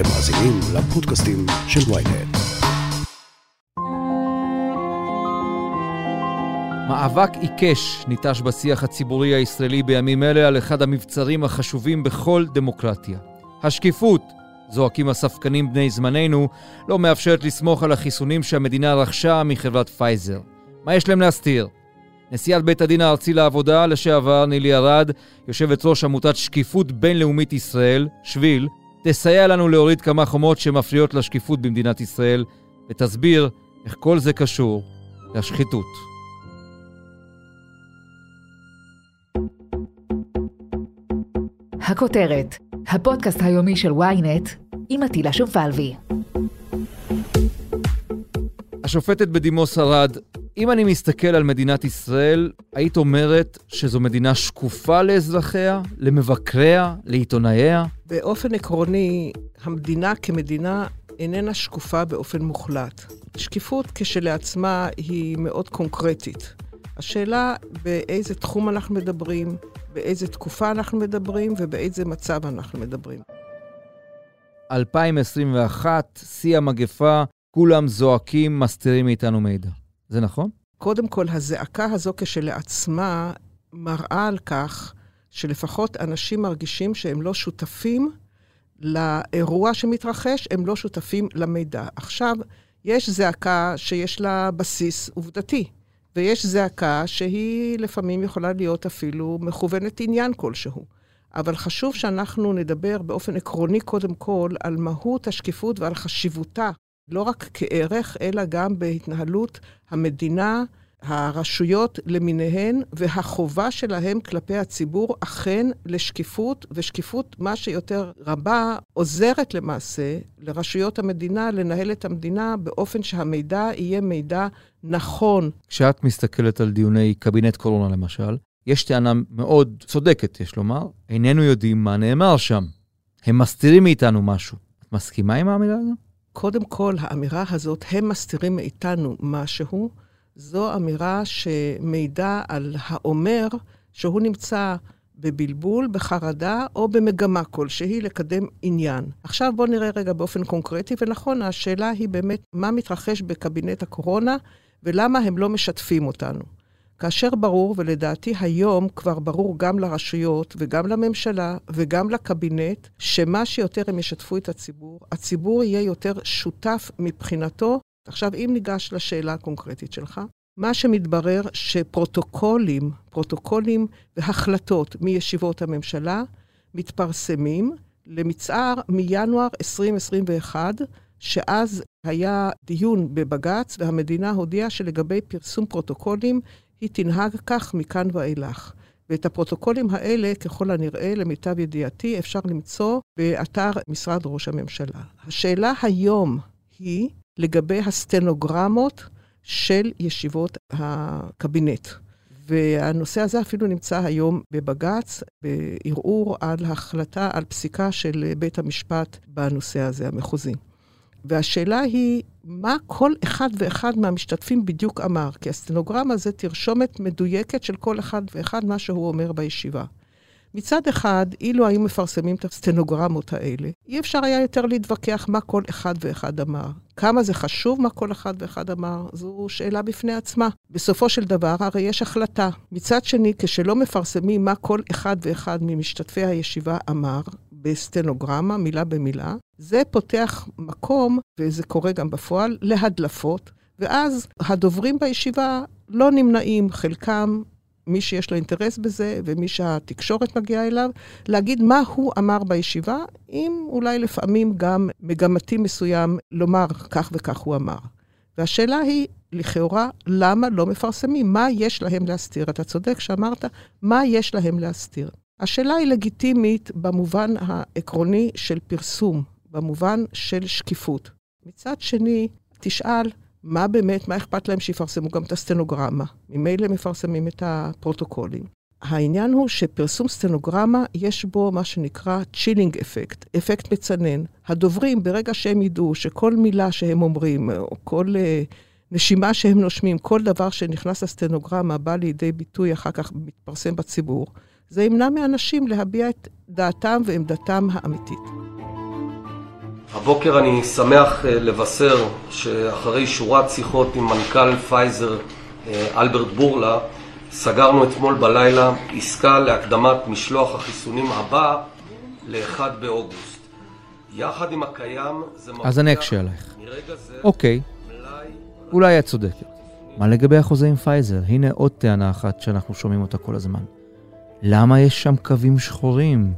אתם מאזינים לפודקאסטים של ויינט. מאבק עיקש ניטש בשיח הציבורי הישראלי בימים אלה על אחד המבצרים החשובים בכל דמוקרטיה. השקיפות, זועקים הספקנים בני זמננו, לא מאפשרת לסמוך על החיסונים שהמדינה רכשה מחברת פייזר. מה יש להם להסתיר? נשיאת בית הדין הארצי לעבודה לשעבר, נילי ארד, יושבת ראש עמותת שקיפות בינלאומית ישראל, שביל, תסייע לנו להוריד כמה חומות שמפריעות לשקיפות במדינת ישראל, ותסביר איך כל זה קשור לשחיתות. הכותרת, הפודקאסט היומי של ynet עם עטילה שומפלבי. השופטת בדימוס ארד, אם אני מסתכל על מדינת ישראל, היית אומרת שזו מדינה שקופה לאזרחיה, למבקריה, לעיתונאיה? באופן עקרוני, המדינה כמדינה איננה שקופה באופן מוחלט. שקיפות כשלעצמה היא מאוד קונקרטית. השאלה באיזה תחום אנחנו מדברים, באיזה תקופה אנחנו מדברים ובאיזה מצב אנחנו מדברים. 2021, שיא המגפה, כולם זועקים, מסתירים מאיתנו מידע. זה נכון? קודם כל, הזעקה הזו כשלעצמה מראה על כך שלפחות אנשים מרגישים שהם לא שותפים לאירוע שמתרחש, הם לא שותפים למידע. עכשיו, יש זעקה שיש לה בסיס עובדתי. ויש זעקה שהיא לפעמים יכולה להיות אפילו מכוונת עניין כלשהו. אבל חשוב שאנחנו נדבר באופן עקרוני קודם כל על מהות השקיפות ועל חשיבותה, לא רק כערך, אלא גם בהתנהלות המדינה, הרשויות למיניהן, והחובה שלהם כלפי הציבור אכן לשקיפות, ושקיפות מה שיותר רבה עוזרת למעשה לרשויות המדינה לנהל את המדינה באופן שהמידע יהיה מידע נכון. כשאת מסתכלת על דיוני קבינט קורונה למשל, יש טענה מאוד צודקת, יש לומר, איננו יודעים מה נאמר שם. הם מסתירים מאיתנו משהו. את מסכימה עם האמירה הזו? קודם כל, האמירה הזאת, הם מסתירים מאיתנו משהו, זו אמירה שמעידה על האומר שהוא נמצא בבלבול, בחרדה או במגמה כלשהי לקדם עניין. עכשיו בואו נראה רגע באופן קונקרטי, ונכון, השאלה היא באמת מה מתרחש בקבינט הקורונה ולמה הם לא משתפים אותנו. כאשר ברור, ולדעתי היום כבר ברור גם לרשויות וגם לממשלה וגם לקבינט, שמה שיותר הם ישתפו את הציבור, הציבור יהיה יותר שותף מבחינתו. עכשיו, אם ניגש לשאלה הקונקרטית שלך, מה שמתברר שפרוטוקולים, פרוטוקולים והחלטות מישיבות הממשלה מתפרסמים למצער מינואר 2021, שאז היה דיון בבג"ץ והמדינה הודיעה שלגבי פרסום פרוטוקולים היא תנהג כך מכאן ואילך. ואת הפרוטוקולים האלה, ככל הנראה, למיטב ידיעתי, אפשר למצוא באתר משרד ראש הממשלה. השאלה היום היא, לגבי הסטנוגרמות של ישיבות הקבינט. והנושא הזה אפילו נמצא היום בבג"ץ, בערעור על החלטה, על פסיקה של בית המשפט בנושא הזה, המחוזי. והשאלה היא, מה כל אחד ואחד מהמשתתפים בדיוק אמר? כי הסטנוגרמה זה תרשומת מדויקת של כל אחד ואחד מה שהוא אומר בישיבה. מצד אחד, אילו היו מפרסמים את הסטנוגרמות האלה, אי אפשר היה יותר להתווכח מה כל אחד ואחד אמר. כמה זה חשוב מה כל אחד ואחד אמר, זו שאלה בפני עצמה. בסופו של דבר, הרי יש החלטה. מצד שני, כשלא מפרסמים מה כל אחד ואחד ממשתתפי הישיבה אמר, בסטנוגרמה, מילה במילה, זה פותח מקום, וזה קורה גם בפועל, להדלפות, ואז הדוברים בישיבה לא נמנעים, חלקם מי שיש לו אינטרס בזה ומי שהתקשורת מגיעה אליו, להגיד מה הוא אמר בישיבה, אם אולי לפעמים גם מגמתי מסוים לומר כך וכך הוא אמר. והשאלה היא, לכאורה, למה לא מפרסמים? מה יש להם להסתיר? אתה צודק שאמרת, מה יש להם להסתיר? השאלה היא לגיטימית במובן העקרוני של פרסום, במובן של שקיפות. מצד שני, תשאל, מה באמת, מה אכפת להם שיפרסמו גם את הסטנוגרמה? ממילא מפרסמים את הפרוטוקולים. העניין הוא שפרסום סטנוגרמה, יש בו מה שנקרא chilling effect, אפקט מצנן. הדוברים, ברגע שהם ידעו שכל מילה שהם אומרים, או כל uh, נשימה שהם נושמים, כל דבר שנכנס לסטנוגרמה בא לידי ביטוי, אחר כך מתפרסם בציבור, זה ימנע מאנשים להביע את דעתם ועמדתם האמיתית. הבוקר אני שמח אה, לבשר שאחרי שורת שיחות עם מנכ"ל פייזר אה, אלברט בורלה, סגרנו אתמול בלילה עסקה להקדמת משלוח החיסונים הבא ל-1 באוגוסט. יחד עם הקיים זה אז אני אקשה עלייך. אוקיי, אולי את צודקת. מה לגבי החוזה עם פייזר? הנה עוד טענה אחת שאנחנו שומעים אותה כל הזמן. למה יש שם קווים שחורים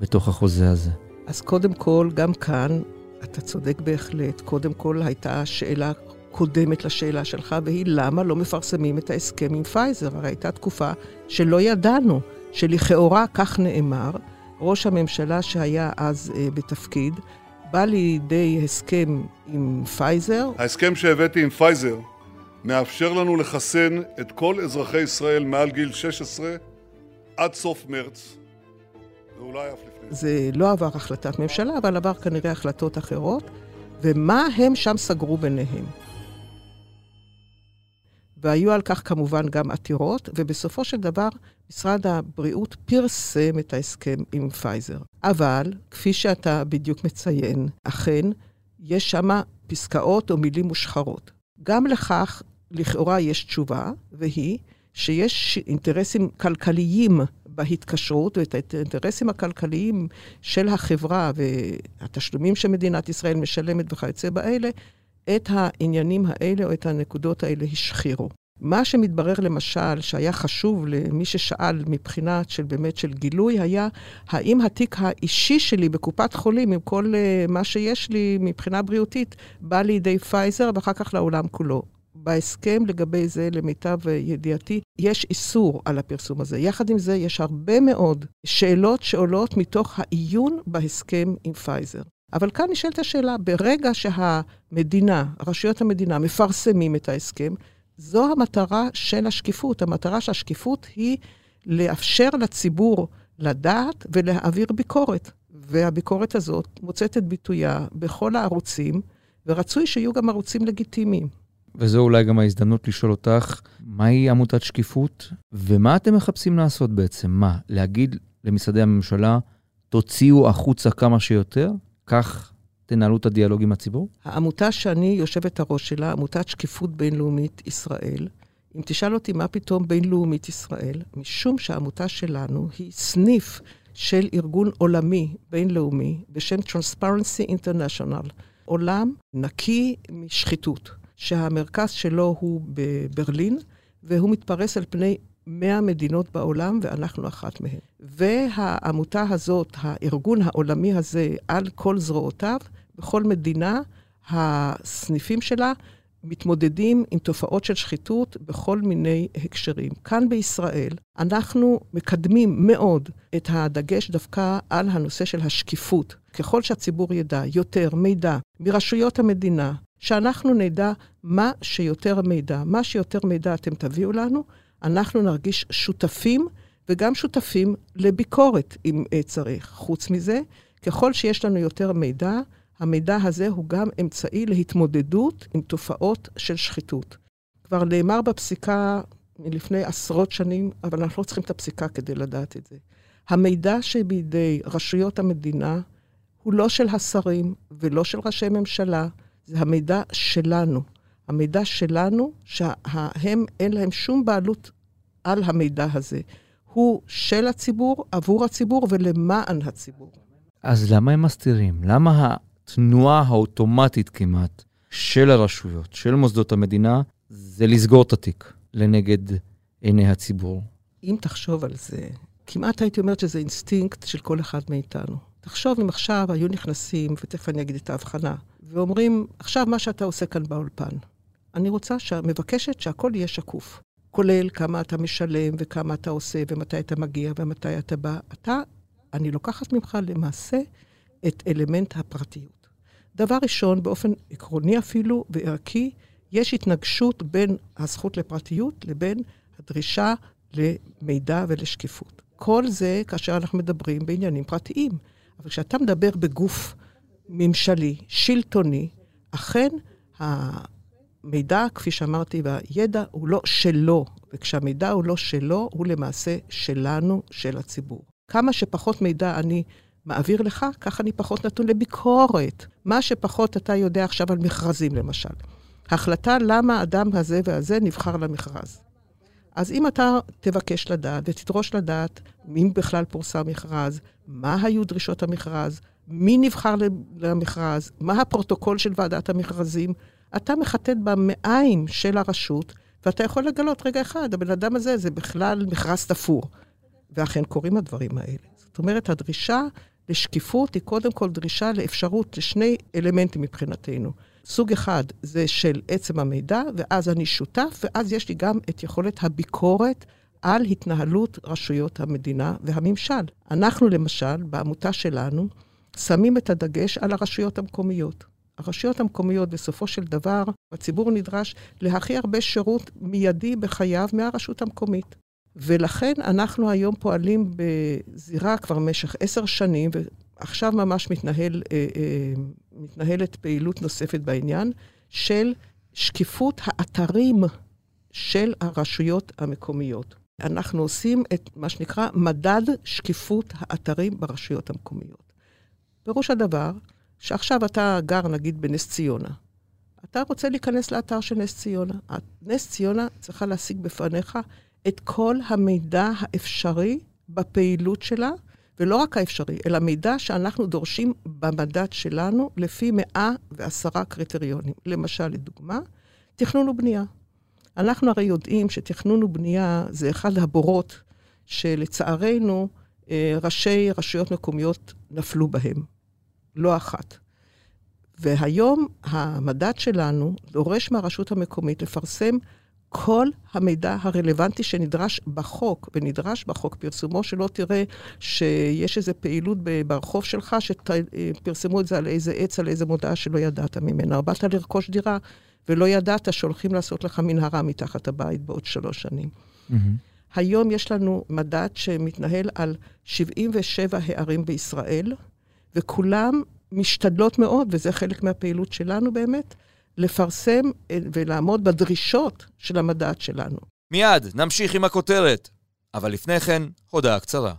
בתוך החוזה הזה? אז קודם כל, גם כאן, אתה צודק בהחלט. קודם כל הייתה שאלה קודמת לשאלה שלך, והיא למה לא מפרסמים את ההסכם עם פייזר? הרי הייתה תקופה שלא ידענו, שלכאורה, כך נאמר, ראש הממשלה שהיה אז אה, בתפקיד, בא לידי הסכם עם פייזר. ההסכם שהבאתי עם פייזר מאפשר לנו לחסן את כל אזרחי ישראל מעל גיל 16 עד סוף מרץ, ואולי אף לפני. זה לא עבר החלטת ממשלה, אבל עבר כנראה החלטות אחרות, ומה הם שם סגרו ביניהם. והיו על כך כמובן גם עתירות, ובסופו של דבר משרד הבריאות פרסם את ההסכם עם פייזר. אבל, כפי שאתה בדיוק מציין, אכן, יש שם פסקאות או מילים מושחרות. גם לכך, לכאורה, יש תשובה, והיא שיש אינטרסים כלכליים בהתקשרות, ואת האינטרסים הכלכליים של החברה והתשלומים שמדינת ישראל משלמת וכיוצא באלה, את העניינים האלה או את הנקודות האלה השחירו. מה שמתברר למשל, שהיה חשוב למי ששאל מבחינה של באמת של גילוי, היה האם התיק האישי שלי בקופת חולים, עם כל uh, מה שיש לי מבחינה בריאותית, בא לידי פייזר ואחר כך לעולם כולו. בהסכם לגבי זה, למיטב ידיעתי, יש איסור על הפרסום הזה. יחד עם זה, יש הרבה מאוד שאלות שעולות מתוך העיון בהסכם עם פייזר. אבל כאן נשאלת השאלה, ברגע שהמדינה, רשויות המדינה, מפרסמים את ההסכם, זו המטרה של השקיפות. המטרה של השקיפות היא לאפשר לציבור לדעת ולהעביר ביקורת. והביקורת הזאת מוצאת את ביטויה בכל הערוצים, ורצוי שיהיו גם ערוצים לגיטימיים. וזו אולי גם ההזדמנות לשאול אותך, מהי עמותת שקיפות, ומה אתם מחפשים לעשות בעצם? מה, להגיד למשרדי הממשלה, תוציאו החוצה כמה שיותר? כך תנהלו את הדיאלוג עם הציבור? העמותה שאני יושבת הראש שלה, עמותת שקיפות בינלאומית ישראל, אם תשאל אותי מה פתאום בינלאומית ישראל, משום שהעמותה שלנו היא סניף של ארגון עולמי בינלאומי בשם Transparency International, עולם נקי משחיתות. שהמרכז שלו הוא בברלין, והוא מתפרס על פני 100 מדינות בעולם, ואנחנו אחת מהן. והעמותה הזאת, הארגון העולמי הזה, על כל זרועותיו, בכל מדינה, הסניפים שלה מתמודדים עם תופעות של שחיתות בכל מיני הקשרים. כאן בישראל אנחנו מקדמים מאוד את הדגש דווקא על הנושא של השקיפות. ככל שהציבור ידע יותר מידע מרשויות המדינה, שאנחנו נדע מה שיותר מידע. מה שיותר מידע אתם תביאו לנו, אנחנו נרגיש שותפים, וגם שותפים לביקורת, אם צריך. חוץ מזה, ככל שיש לנו יותר מידע, המידע הזה הוא גם אמצעי להתמודדות עם תופעות של שחיתות. כבר נאמר בפסיקה מלפני עשרות שנים, אבל אנחנו לא צריכים את הפסיקה כדי לדעת את זה. המידע שבידי רשויות המדינה הוא לא של השרים ולא של ראשי ממשלה, זה המידע שלנו. המידע שלנו, שהם, אין להם שום בעלות על המידע הזה. הוא של הציבור, עבור הציבור ולמען הציבור. אז למה הם מסתירים? למה התנועה האוטומטית כמעט של הרשויות, של מוסדות המדינה, זה לסגור את התיק לנגד עיני הציבור? אם תחשוב על זה, כמעט הייתי אומרת שזה אינסטינקט של כל אחד מאיתנו. תחשוב אם עכשיו היו נכנסים, ותכף אני אגיד את ההבחנה, ואומרים, עכשיו מה שאתה עושה כאן באולפן. אני רוצה, מבקשת שהכל יהיה שקוף. כולל כמה אתה משלם, וכמה אתה עושה, ומתי אתה מגיע, ומתי אתה בא. אתה, אני לוקחת ממך למעשה את אלמנט הפרטיות. דבר ראשון, באופן עקרוני אפילו וערכי, יש התנגשות בין הזכות לפרטיות לבין הדרישה למידע ולשקיפות. כל זה כאשר אנחנו מדברים בעניינים פרטיים. אבל כשאתה מדבר בגוף ממשלי, שלטוני, אכן המידע, כפי שאמרתי, והידע הוא לא שלו, וכשהמידע הוא לא שלו, הוא למעשה שלנו, של הציבור. כמה שפחות מידע אני מעביר לך, ככה אני פחות נתון לביקורת. מה שפחות אתה יודע עכשיו על מכרזים, למשל. החלטה למה האדם הזה והזה נבחר למכרז. אז אם אתה תבקש לדעת ותדרוש לדעת אם בכלל פורסם מכרז, מה היו דרישות המכרז, מי נבחר למכרז, מה הפרוטוקול של ועדת המכרזים, אתה מחטט במעיים של הרשות, ואתה יכול לגלות, רגע אחד, הבן אדם הזה זה בכלל מכרז תפור. ואכן קורים הדברים האלה. זאת אומרת, הדרישה לשקיפות היא קודם כל דרישה לאפשרות לשני אלמנטים מבחינתנו. סוג אחד זה של עצם המידע, ואז אני שותף, ואז יש לי גם את יכולת הביקורת על התנהלות רשויות המדינה והממשל. אנחנו למשל, בעמותה שלנו, שמים את הדגש על הרשויות המקומיות. הרשויות המקומיות, בסופו של דבר, הציבור נדרש להכי הרבה שירות מיידי בחייו מהרשות המקומית. ולכן אנחנו היום פועלים בזירה כבר במשך עשר שנים, ועכשיו ממש מתנהל, אה, אה, מתנהלת פעילות נוספת בעניין, של שקיפות האתרים של הרשויות המקומיות. אנחנו עושים את מה שנקרא מדד שקיפות האתרים ברשויות המקומיות. פירוש הדבר, שעכשיו אתה גר נגיד בנס ציונה. אתה רוצה להיכנס לאתר של נס ציונה. נס ציונה צריכה להשיג בפניך את כל המידע האפשרי בפעילות שלה, ולא רק האפשרי, אלא מידע שאנחנו דורשים במדד שלנו לפי 110 קריטריונים. למשל, לדוגמה, תכנון ובנייה. אנחנו הרי יודעים שתכנון ובנייה זה אחד הבורות שלצערנו אה, ראשי רשויות מקומיות נפלו בהם. לא אחת. והיום המדד שלנו דורש מהרשות המקומית לפרסם כל המידע הרלוונטי שנדרש בחוק, ונדרש בחוק פרסומו, שלא תראה שיש איזו פעילות ברחוב שלך, שפרסמו את זה על איזה עץ, על איזה מודעה שלא ידעת ממנה. או באת לרכוש דירה ולא ידעת שהולכים לעשות לך מנהרה מתחת הבית בעוד שלוש שנים. Mm-hmm. היום יש לנו מדד שמתנהל על 77 הערים בישראל, וכולם משתדלות מאוד, וזה חלק מהפעילות שלנו באמת, לפרסם אה, ולעמוד בדרישות של המדעת שלנו. מיד, נמשיך עם הכותרת. אבל לפני כן, הודעה קצרה.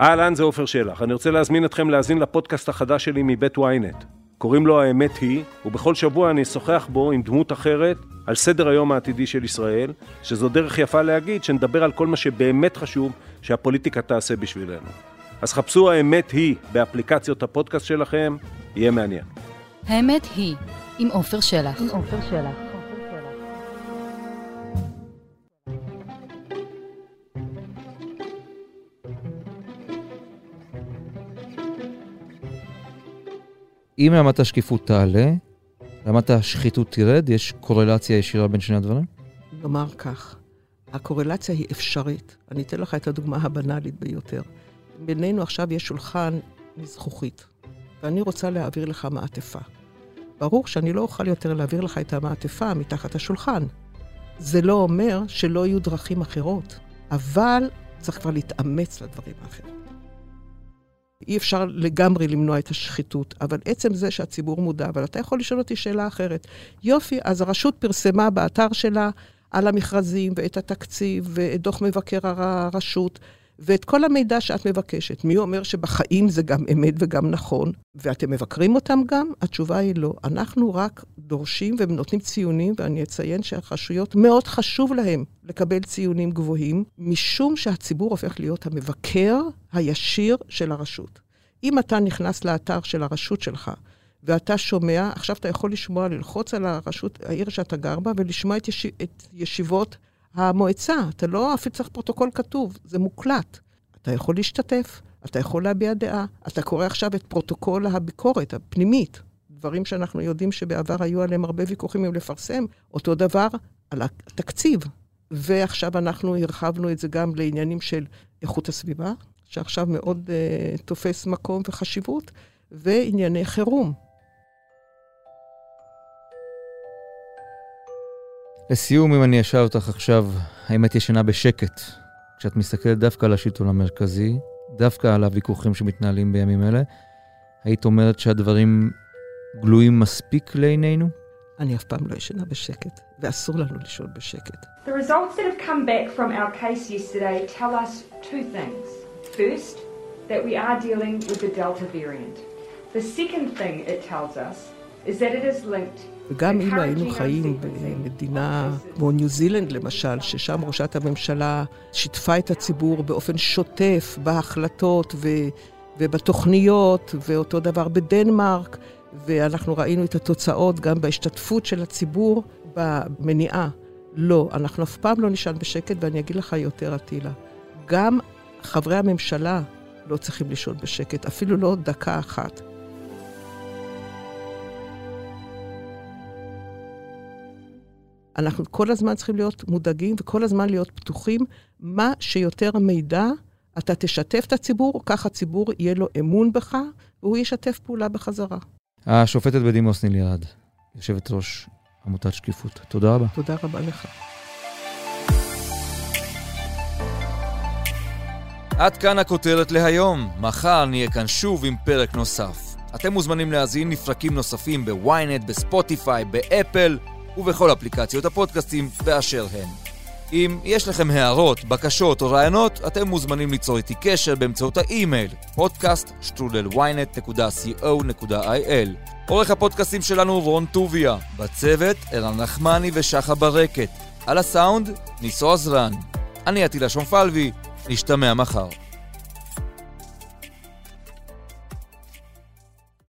אהלן, זה עופר שלח. אני רוצה להזמין אתכם להאזין לפודקאסט החדש שלי מבית ynet. קוראים לו האמת היא, ובכל שבוע אני אשוחח בו עם דמות אחרת על סדר היום העתידי של ישראל, שזו דרך יפה להגיד שנדבר על כל מה שבאמת חשוב שהפוליטיקה תעשה בשבילנו. אז חפשו האמת היא באפליקציות הפודקאסט שלכם, יהיה מעניין. האמת היא, עם עופר שלח. עם עופר שלח. אם רמת השקיפות תעלה, רמת השחיתות תרד, יש קורלציה ישירה בין שני הדברים? נאמר כך, הקורלציה היא אפשרית. אני אתן לך את הדוגמה הבנאלית ביותר. בינינו עכשיו יש שולחן מזכוכית, ואני רוצה להעביר לך מעטפה. ברור שאני לא אוכל יותר להעביר לך את המעטפה מתחת השולחן. זה לא אומר שלא יהיו דרכים אחרות, אבל צריך כבר להתאמץ לדברים האחרים. אי אפשר לגמרי למנוע את השחיתות, אבל עצם זה שהציבור מודע, אבל אתה יכול לשאול אותי שאלה אחרת. יופי, אז הרשות פרסמה באתר שלה על המכרזים ואת התקציב ואת דוח מבקר הרשות, ואת כל המידע שאת מבקשת. מי אומר שבחיים זה גם אמת וגם נכון, ואתם מבקרים אותם גם? התשובה היא לא. אנחנו רק דורשים ונותנים ציונים, ואני אציין שהרשויות, מאוד חשוב להם לקבל ציונים גבוהים, משום שהציבור הופך להיות המבקר הישיר של הרשות. אם אתה נכנס לאתר של הרשות שלך, ואתה שומע, עכשיו אתה יכול לשמוע, ללחוץ על הרשות, העיר שאתה גר בה, ולשמוע את, יש, את ישיבות המועצה, אתה לא אפילו צריך פרוטוקול כתוב, זה מוקלט. אתה יכול להשתתף, אתה יכול להביע דעה, אתה קורא עכשיו את פרוטוקול הביקורת הפנימית, דברים שאנחנו יודעים שבעבר היו עליהם הרבה ויכוחים אם לפרסם, אותו דבר על התקציב. ועכשיו אנחנו הרחבנו את זה גם לעניינים של איכות הסביבה, שעכשיו מאוד uh, תופס מקום וחשיבות, וענייני חירום. לסיום, אם אני אשאל אותך עכשיו, האם את ישנה בשקט כשאת מסתכלת דווקא על השלטון המרכזי, דווקא על הוויכוחים שמתנהלים בימים אלה, היית אומרת שהדברים גלויים מספיק לעינינו? אני אף פעם לא ישנה בשקט, ואסור לנו לישון בשקט. The results that have come back from our case yesterday tell us two things. First, that we are dealing with the Delta variant. The second thing it tells us is that it is linked וגם אילו היינו חיים במדינה כמו ניו זילנד למשל, ששם ראשת הממשלה שיתפה את הציבור באופן שוטף בהחלטות ו... ובתוכניות, ואותו דבר בדנמרק, ואנחנו ראינו את התוצאות גם בהשתתפות של הציבור במניעה. לא, אנחנו אף פעם לא נשען בשקט, ואני אגיד לך יותר, אטילה. גם חברי הממשלה לא צריכים לישון בשקט, אפילו לא דקה אחת. אנחנו כל הזמן צריכים להיות מודאגים וכל הזמן להיות פתוחים. מה שיותר מידע, אתה תשתף את הציבור, כך הציבור יהיה לו אמון בך, והוא ישתף פעולה בחזרה. השופטת בדימוס נילי ארד, יושבת ראש עמותת שקיפות. תודה רבה. תודה רבה לך. עד כאן הכותרת להיום. מחר נהיה כאן שוב עם פרק נוסף. אתם מוזמנים להאזין לפרקים נוספים בוויינט, בספוטיפיי, באפל ובכל אפליקציות הפודקאסטים באשר הן. אם יש לכם הערות, בקשות או רעיונות, אתם מוזמנים ליצור איתי קשר באמצעות האימייל podcast.ynet.co.il עורך הפודקאסטים שלנו רון טוביה, בצוות ערן נחמני ושחה ברקת, על הסאונד ניסו עזרן. אני עטילה שומפלבי, נשתמע מחר.